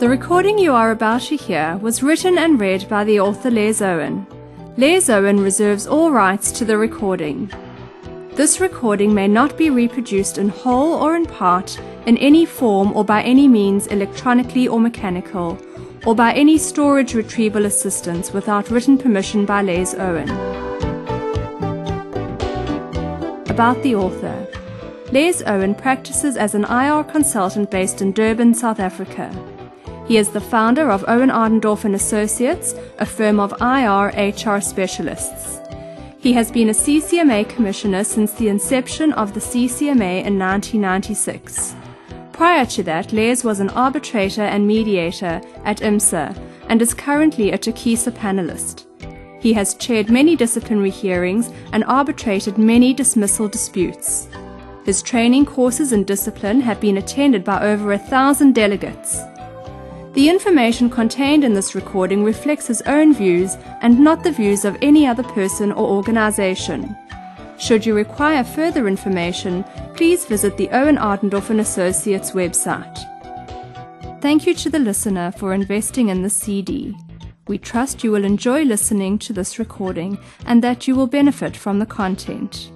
The recording you are about to hear was written and read by the author Les Owen. Les Owen reserves all rights to the recording. This recording may not be reproduced in whole or in part, in any form or by any means electronically or mechanical, or by any storage retrieval assistance without written permission by Les Owen. About the author. Les Owen practices as an IR consultant based in Durban, South Africa. He is the founder of Owen Ardendorf and Associates, a firm of IR HR specialists. He has been a CCMA commissioner since the inception of the CCMA in 1996. Prior to that, Les was an arbitrator and mediator at IMSA and is currently a Tokiso panelist. He has chaired many disciplinary hearings and arbitrated many dismissal disputes. His training courses in discipline have been attended by over a thousand delegates. The information contained in this recording reflects his own views and not the views of any other person or organization. Should you require further information, please visit the Owen Ardendorf and Associates website. Thank you to the listener for investing in the CD. We trust you will enjoy listening to this recording and that you will benefit from the content.